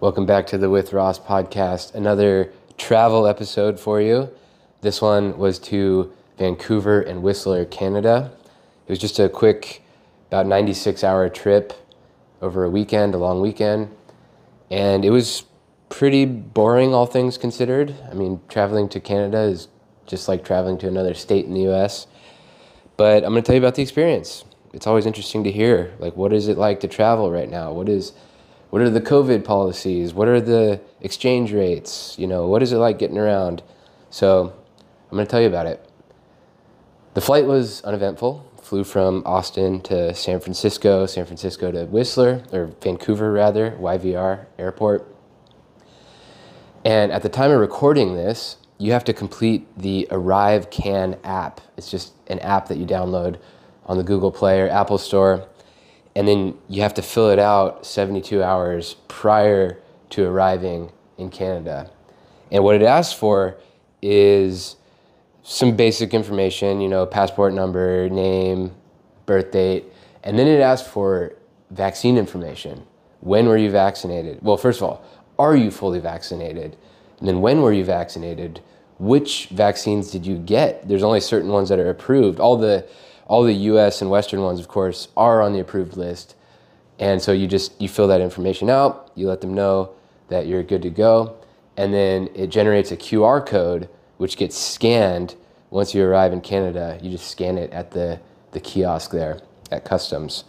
Welcome back to the With Ross podcast. Another travel episode for you. This one was to Vancouver and Whistler, Canada. It was just a quick, about 96 hour trip over a weekend, a long weekend. And it was pretty boring, all things considered. I mean, traveling to Canada is just like traveling to another state in the US. But I'm going to tell you about the experience. It's always interesting to hear, like, what is it like to travel right now? What is what are the COVID policies? What are the exchange rates? You know, what is it like getting around? So I'm going to tell you about it. The flight was uneventful. Flew from Austin to San Francisco, San Francisco to Whistler, or Vancouver rather, YVR airport. And at the time of recording this, you have to complete the ArriveCAN app. It's just an app that you download on the Google Play or Apple Store and then you have to fill it out 72 hours prior to arriving in Canada. And what it asks for is some basic information, you know, passport number, name, birth date, and then it asks for vaccine information. When were you vaccinated? Well, first of all, are you fully vaccinated? And then when were you vaccinated? Which vaccines did you get? There's only certain ones that are approved. All the all the US and Western ones, of course, are on the approved list. And so you just you fill that information out, you let them know that you're good to go, and then it generates a QR code which gets scanned once you arrive in Canada. You just scan it at the, the kiosk there at customs.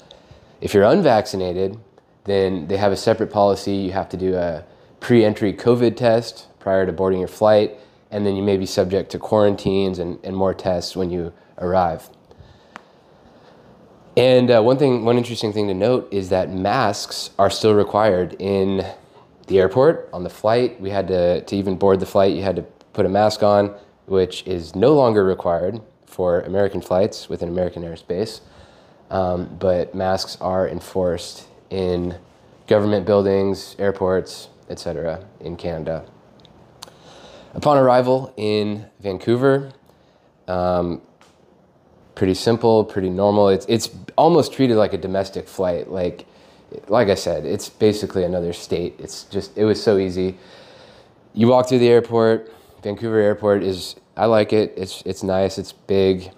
If you're unvaccinated, then they have a separate policy. You have to do a pre-entry COVID test prior to boarding your flight, and then you may be subject to quarantines and, and more tests when you arrive. And uh, one thing, one interesting thing to note is that masks are still required in the airport on the flight. We had to to even board the flight. You had to put a mask on, which is no longer required for American flights within American airspace. Um, but masks are enforced in government buildings, airports, etc. in Canada. Upon arrival in Vancouver, um, pretty simple, pretty normal. It's it's almost treated like a domestic flight. Like like I said, it's basically another state. It's just it was so easy. You walk through the airport. Vancouver Airport is I like it. It's it's nice. It's big,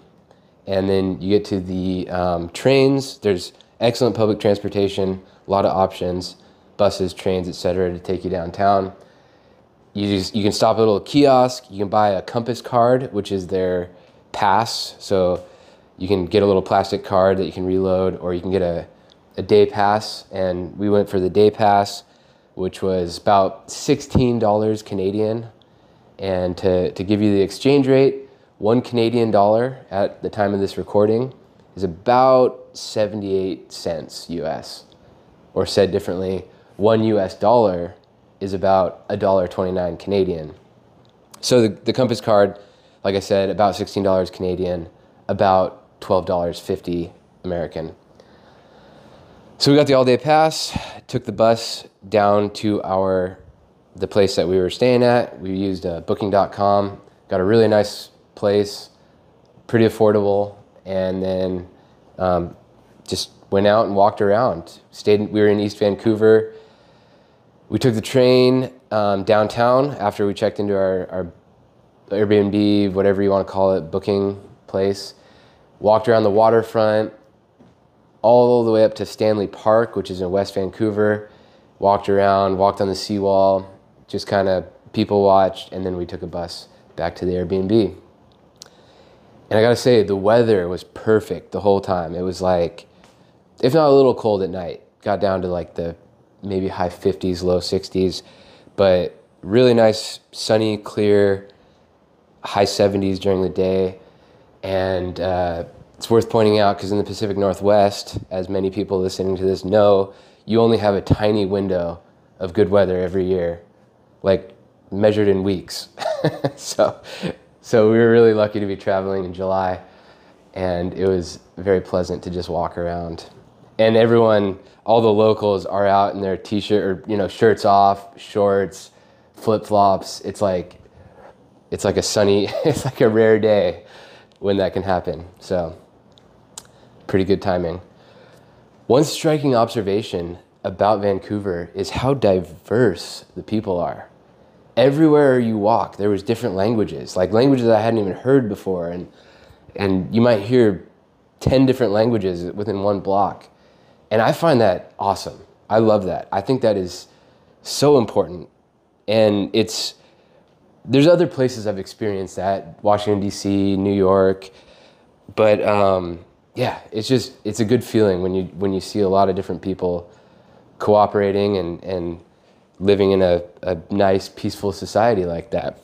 and then you get to the um, trains. There's excellent public transportation. A lot of options, buses, trains, etc. to take you downtown. You just you can stop at a little kiosk. You can buy a Compass card, which is their pass. So you can get a little plastic card that you can reload, or you can get a, a day pass. And we went for the day pass, which was about $16 Canadian. And to, to give you the exchange rate, one Canadian dollar at the time of this recording is about 78 cents US. Or said differently, one US dollar is about $1.29 Canadian. So the, the Compass card, like I said, about $16 Canadian, about $12.50 American. So we got the all day pass, took the bus down to our the place that we were staying at. We used uh, booking.com, got a really nice place, pretty affordable, and then um, just went out and walked around. Stayed. We were in East Vancouver. We took the train um, downtown after we checked into our, our Airbnb, whatever you want to call it, booking place walked around the waterfront all the way up to Stanley Park, which is in West Vancouver. Walked around, walked on the seawall, just kind of people watched, and then we took a bus back to the Airbnb. And I gotta say, the weather was perfect the whole time. It was like, if not a little cold at night, got down to like the maybe high 50s, low 60s, but really nice, sunny, clear, high 70s during the day. And uh, it's worth pointing out because in the Pacific Northwest, as many people listening to this know, you only have a tiny window of good weather every year, like measured in weeks. so, so we were really lucky to be traveling in July, and it was very pleasant to just walk around. And everyone, all the locals are out in their t-shirt or you know shirts off, shorts, flip flops. It's like, it's like a sunny, it's like a rare day when that can happen. So, pretty good timing. One striking observation about Vancouver is how diverse the people are. Everywhere you walk, there was different languages, like languages I hadn't even heard before, and and you might hear ten different languages within one block, and I find that awesome. I love that. I think that is so important, and it's there's other places I've experienced that Washington D.C., New York, but um, yeah, it's just it's a good feeling when you when you see a lot of different people cooperating and, and living in a, a nice, peaceful society like that.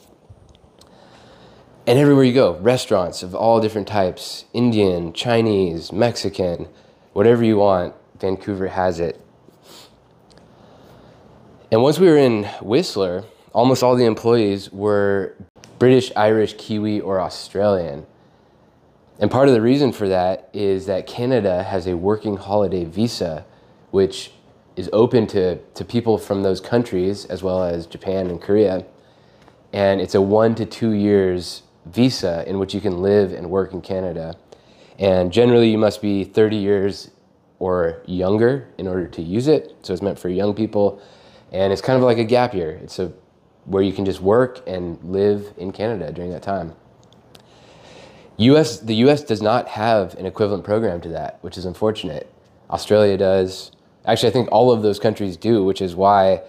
And everywhere you go, restaurants of all different types Indian, Chinese, Mexican, whatever you want, Vancouver has it. And once we were in Whistler, almost all the employees were British, Irish, Kiwi, or Australian. And part of the reason for that is that Canada has a working holiday visa, which is open to, to people from those countries as well as Japan and Korea. And it's a one to two years visa in which you can live and work in Canada. And generally, you must be 30 years or younger in order to use it. So it's meant for young people. And it's kind of like a gap year. It's a where you can just work and live in Canada during that time. US, the US does not have an equivalent program to that, which is unfortunate. Australia does, Actually, I think all of those countries do, which is why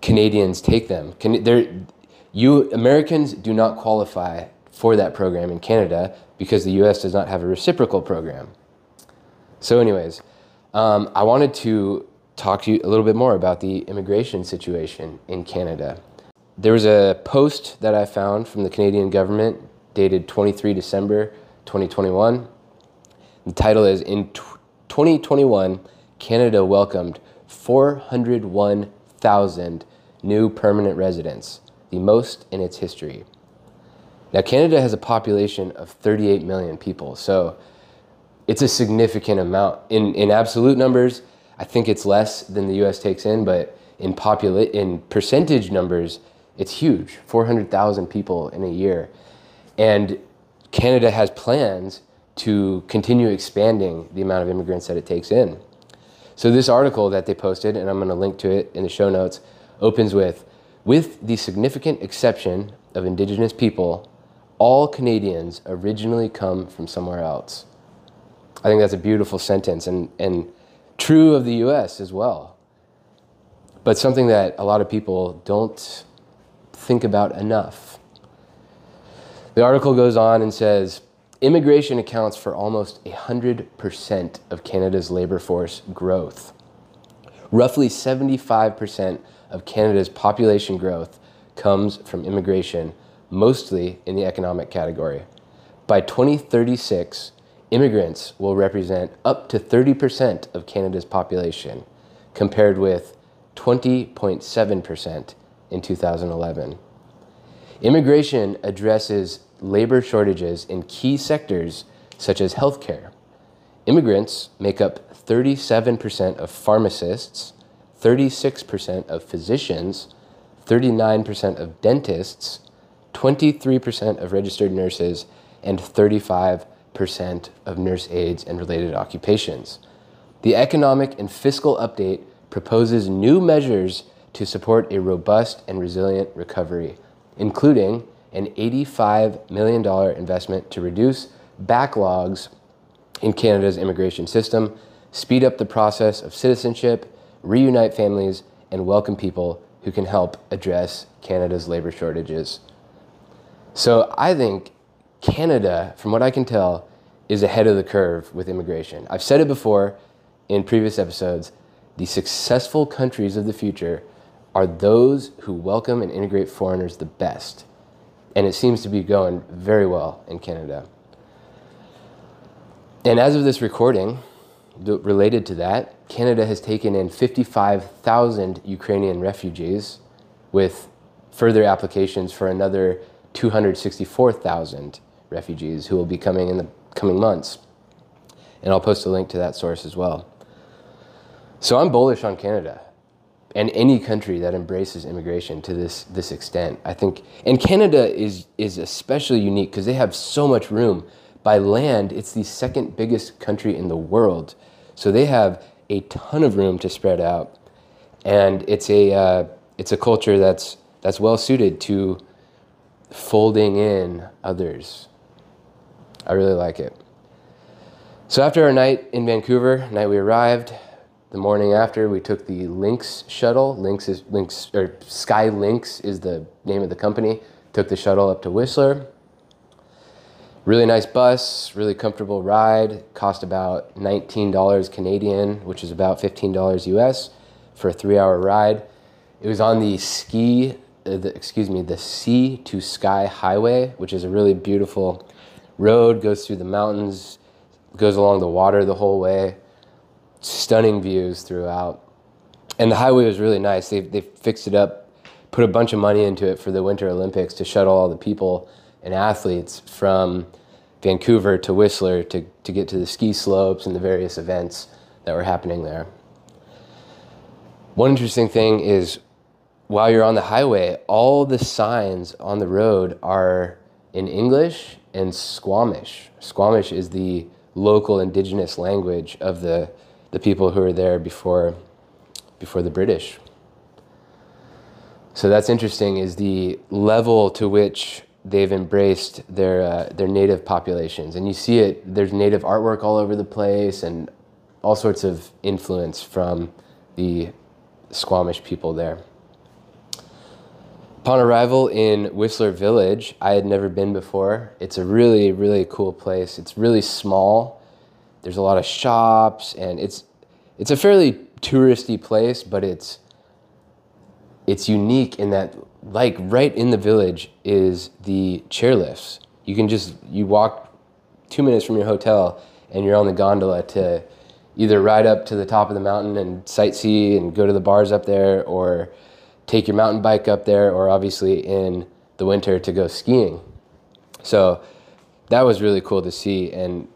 Canadians take them. Can, you Americans do not qualify for that program in Canada because the U.S. does not have a reciprocal program. So, anyways, um, I wanted to talk to you a little bit more about the immigration situation in Canada. There was a post that I found from the Canadian government dated 23 December 2021. The title is In 2021, Canada welcomed 401,000 new permanent residents, the most in its history. Now, Canada has a population of 38 million people, so it's a significant amount. In, in absolute numbers, I think it's less than the US takes in, but in, popula- in percentage numbers, it's huge 400,000 people in a year. And Canada has plans to continue expanding the amount of immigrants that it takes in. So this article that they posted, and I'm going to link to it in the show notes, opens with, with the significant exception of Indigenous people, all Canadians originally come from somewhere else. I think that's a beautiful sentence and, and true of the US as well. But something that a lot of people don't think about enough. The article goes on and says Immigration accounts for almost 100% of Canada's labor force growth. Roughly 75% of Canada's population growth comes from immigration, mostly in the economic category. By 2036, immigrants will represent up to 30% of Canada's population, compared with 20.7% in 2011. Immigration addresses labor shortages in key sectors such as healthcare. Immigrants make up 37% of pharmacists, 36% of physicians, 39% of dentists, 23% of registered nurses, and 35% of nurse aides and related occupations. The Economic and Fiscal Update proposes new measures to support a robust and resilient recovery, including an $85 million investment to reduce backlogs in Canada's immigration system, speed up the process of citizenship, reunite families, and welcome people who can help address Canada's labor shortages. So I think Canada, from what I can tell, is ahead of the curve with immigration. I've said it before in previous episodes. The successful countries of the future are those who welcome and integrate foreigners the best and it seems to be going very well in Canada. And as of this recording, related to that, Canada has taken in 55,000 Ukrainian refugees with further applications for another 264,000 refugees who will be coming in the coming months. And I'll post a link to that source as well. So I'm bullish on Canada and any country that embraces immigration to this this extent. I think and Canada is is especially unique because they have so much room. By land, it's the second biggest country in the world. So they have a ton of room to spread out, and it's a uh, it's a culture that's that's well suited to folding in others. I really like it. So after our night in Vancouver, night we arrived, the morning after we took the Lynx shuttle. Lynx is Lynx or Sky Lynx is the name of the company. Took the shuttle up to Whistler. Really nice bus, really comfortable ride. Cost about $19 Canadian, which is about $15 US for a three-hour ride. It was on the ski, uh, the, excuse me, the Sea to Sky Highway, which is a really beautiful road. Goes through the mountains, goes along the water the whole way. Stunning views throughout, and the highway was really nice. They they fixed it up, put a bunch of money into it for the Winter Olympics to shuttle all the people and athletes from Vancouver to Whistler to, to get to the ski slopes and the various events that were happening there. One interesting thing is while you're on the highway, all the signs on the road are in English and Squamish. Squamish is the local indigenous language of the, the people who were there before, before the British. So that's interesting is the level to which they've embraced their uh, their native populations, and you see it. There's native artwork all over the place, and all sorts of influence from the Squamish people there. Upon arrival in Whistler Village, I had never been before. It's a really, really cool place. It's really small. There's a lot of shops, and it's it's a fairly touristy place, but it's it's unique in that like right in the village is the chairlifts. You can just you walk two minutes from your hotel and you're on the gondola to either ride up to the top of the mountain and sightsee and go to the bars up there, or take your mountain bike up there, or obviously in the winter to go skiing. So that was really cool to see and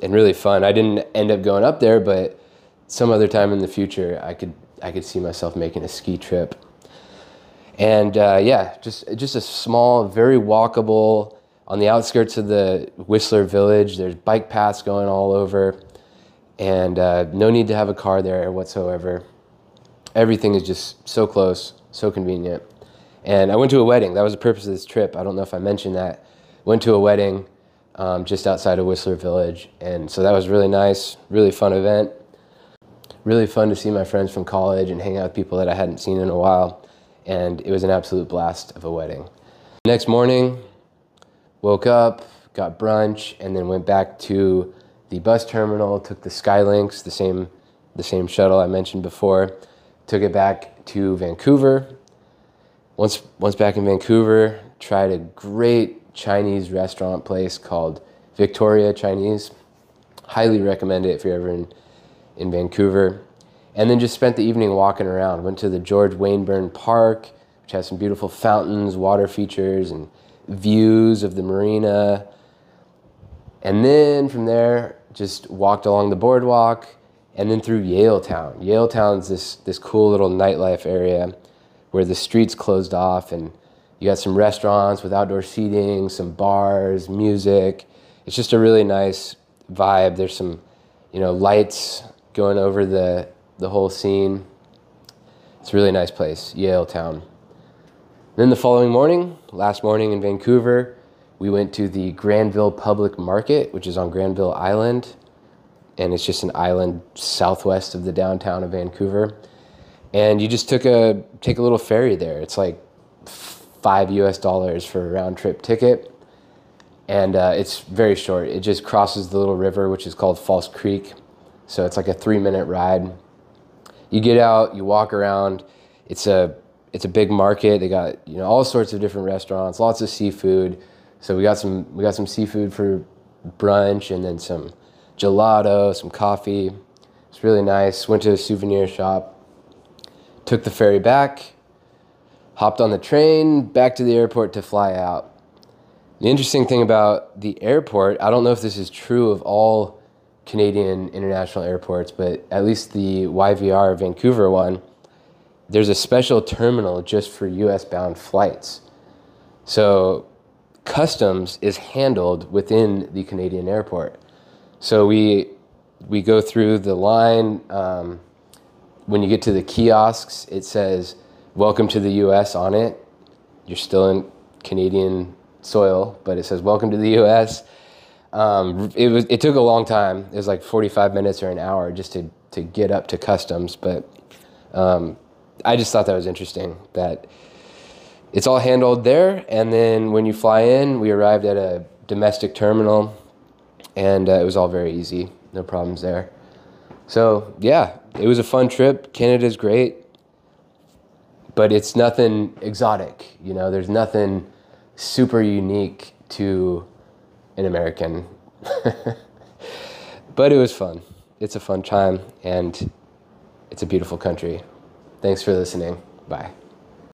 and really fun. I didn't end up going up there, but some other time in the future, I could I could see myself making a ski trip. And uh, yeah, just just a small, very walkable on the outskirts of the Whistler Village. There's bike paths going all over, and uh, no need to have a car there whatsoever. Everything is just so close, so convenient. And I went to a wedding. That was the purpose of this trip. I don't know if I mentioned that. Went to a wedding um, just outside of Whistler Village, and so that was really nice, really fun event. Really fun to see my friends from college and hang out with people that I hadn't seen in a while and it was an absolute blast of a wedding. Next morning, woke up, got brunch, and then went back to the bus terminal, took the Skylynx, the same, the same shuttle I mentioned before, took it back to Vancouver. Once, once back in Vancouver, tried a great Chinese restaurant place called Victoria Chinese. Highly recommend it if you're ever in, in Vancouver and then just spent the evening walking around. Went to the George Wainborn Park, which has some beautiful fountains, water features, and views of the marina. And then from there, just walked along the boardwalk and then through Yale Town. Yale Town's this, this cool little nightlife area where the streets closed off and you got some restaurants with outdoor seating, some bars, music. It's just a really nice vibe. There's some, you know, lights going over the the whole scene. It's a really nice place, Yaletown. Then the following morning, last morning in Vancouver, we went to the Granville Public Market, which is on Granville Island, and it's just an island southwest of the downtown of Vancouver. And you just took a take a little ferry there. It's like five U.S. dollars for a round trip ticket, and uh, it's very short. It just crosses the little river, which is called False Creek, so it's like a three minute ride you get out, you walk around. It's a it's a big market. They got you know all sorts of different restaurants, lots of seafood. So we got some we got some seafood for brunch, and then some gelato, some coffee. It's really nice. Went to a souvenir shop. Took the ferry back. Hopped on the train back to the airport to fly out. The interesting thing about the airport, I don't know if this is true of all Canadian international airports, but at least the YVR Vancouver one, there's a special terminal just for US bound flights. So customs is handled within the Canadian airport. So we we go through the line. Um, when you get to the kiosks, it says "Welcome to the U.S." on it. You're still in Canadian soil, but it says "Welcome to the U.S." Um, it was. It took a long time. It was like 45 minutes or an hour just to to get up to customs, but um, I just thought that was interesting that it's all handled there. And then when you fly in, we arrived at a domestic terminal, and uh, it was all very easy. No problems there. So yeah, it was a fun trip. Canada's great, but it's nothing exotic. You know, there's nothing super unique to an American. but it was fun. It's a fun time, and it's a beautiful country. Thanks for listening. Bye.